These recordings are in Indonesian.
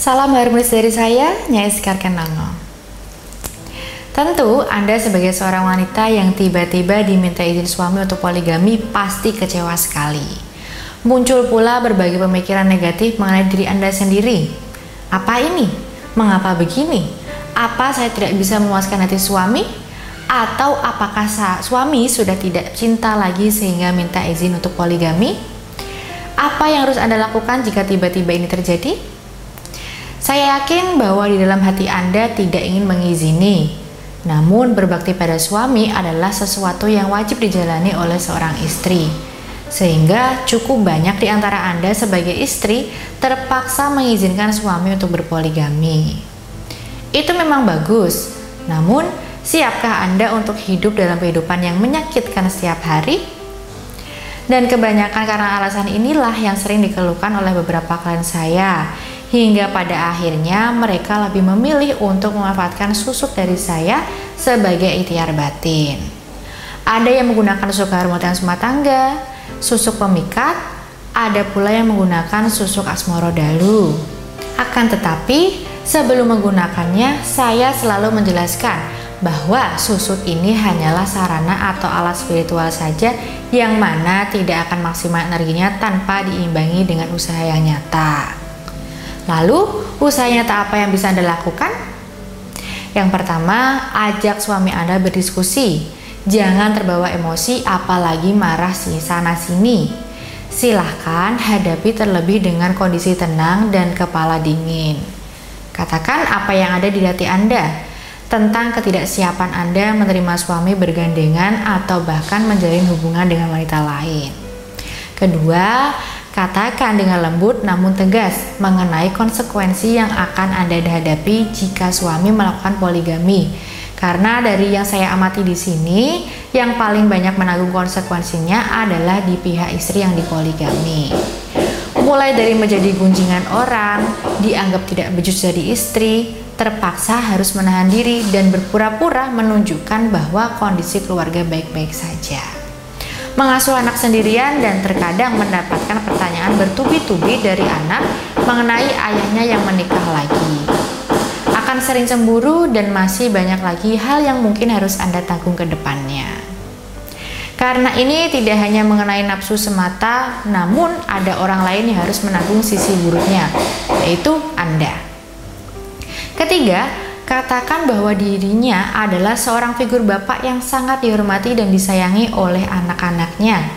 Salam harmonis dari saya, Nyai Sekar Kenongo. Tentu Anda sebagai seorang wanita yang tiba-tiba diminta izin suami untuk poligami pasti kecewa sekali. Muncul pula berbagai pemikiran negatif mengenai diri Anda sendiri. Apa ini? Mengapa begini? Apa saya tidak bisa memuaskan hati suami? Atau apakah suami sudah tidak cinta lagi sehingga minta izin untuk poligami? Apa yang harus Anda lakukan jika tiba-tiba ini terjadi? Saya yakin bahwa di dalam hati Anda tidak ingin mengizini. Namun berbakti pada suami adalah sesuatu yang wajib dijalani oleh seorang istri. Sehingga cukup banyak di antara Anda sebagai istri terpaksa mengizinkan suami untuk berpoligami. Itu memang bagus. Namun, siapkah Anda untuk hidup dalam kehidupan yang menyakitkan setiap hari? Dan kebanyakan karena alasan inilah yang sering dikeluhkan oleh beberapa klien saya hingga pada akhirnya mereka lebih memilih untuk memanfaatkan susuk dari saya sebagai ikhtiar batin. Ada yang menggunakan susuk harmotan rumah tangga, susuk pemikat, ada pula yang menggunakan susuk asmoro dalu. Akan tetapi, sebelum menggunakannya, saya selalu menjelaskan bahwa susuk ini hanyalah sarana atau alat spiritual saja yang mana tidak akan maksimal energinya tanpa diimbangi dengan usaha yang nyata. Lalu, usaha nyata apa yang bisa Anda lakukan? Yang pertama, ajak suami Anda berdiskusi. Jangan terbawa emosi apalagi marah sih sana sini. Silahkan hadapi terlebih dengan kondisi tenang dan kepala dingin. Katakan apa yang ada di hati Anda tentang ketidaksiapan Anda menerima suami bergandengan atau bahkan menjalin hubungan dengan wanita lain. Kedua, Katakan dengan lembut namun tegas mengenai konsekuensi yang akan Anda hadapi jika suami melakukan poligami. Karena dari yang saya amati di sini, yang paling banyak menanggung konsekuensinya adalah di pihak istri yang dipoligami. Mulai dari menjadi gunjingan orang, dianggap tidak becus jadi istri, terpaksa harus menahan diri dan berpura-pura menunjukkan bahwa kondisi keluarga baik-baik saja mengasuh anak sendirian dan terkadang mendapatkan pertanyaan bertubi-tubi dari anak mengenai ayahnya yang menikah lagi. Akan sering cemburu dan masih banyak lagi hal yang mungkin harus Anda tanggung ke depannya. Karena ini tidak hanya mengenai nafsu semata, namun ada orang lain yang harus menanggung sisi buruknya, yaitu Anda. Ketiga, katakan bahwa dirinya adalah seorang figur bapak yang sangat dihormati dan disayangi oleh anak-anaknya.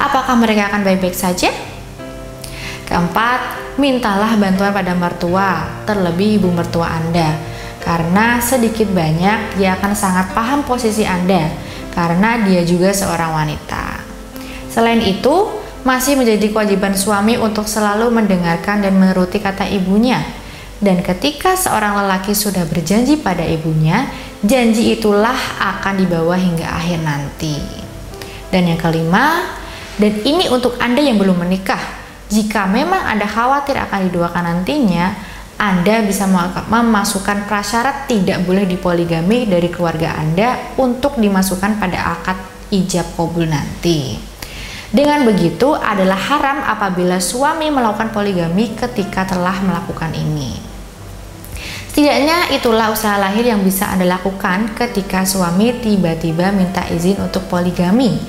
Apakah mereka akan baik-baik saja? Keempat, mintalah bantuan pada mertua, terlebih ibu mertua Anda, karena sedikit banyak dia akan sangat paham posisi Anda, karena dia juga seorang wanita. Selain itu, masih menjadi kewajiban suami untuk selalu mendengarkan dan menuruti kata ibunya, dan ketika seorang lelaki sudah berjanji pada ibunya, janji itulah akan dibawa hingga akhir nanti. Dan yang kelima, dan ini untuk Anda yang belum menikah, jika memang Anda khawatir akan diduakan nantinya, Anda bisa memasukkan prasyarat tidak boleh dipoligami dari keluarga Anda untuk dimasukkan pada akad ijab kabul nanti. Dengan begitu adalah haram apabila suami melakukan poligami ketika telah melakukan ini. Setidaknya itulah usaha lahir yang bisa Anda lakukan ketika suami tiba-tiba minta izin untuk poligami.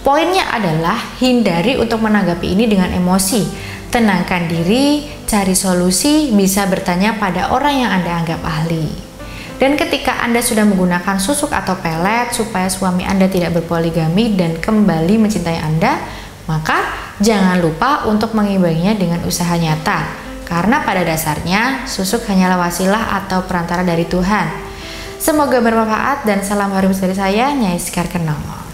Poinnya adalah hindari untuk menanggapi ini dengan emosi. Tenangkan diri, cari solusi, bisa bertanya pada orang yang Anda anggap ahli. Dan ketika Anda sudah menggunakan susuk atau pelet supaya suami Anda tidak berpoligami dan kembali mencintai Anda, maka jangan lupa untuk mengimbanginya dengan usaha nyata. Karena pada dasarnya susuk hanyalah wasilah atau perantara dari Tuhan. Semoga bermanfaat dan salam harum dari saya, Nyai Sekar Kenongo.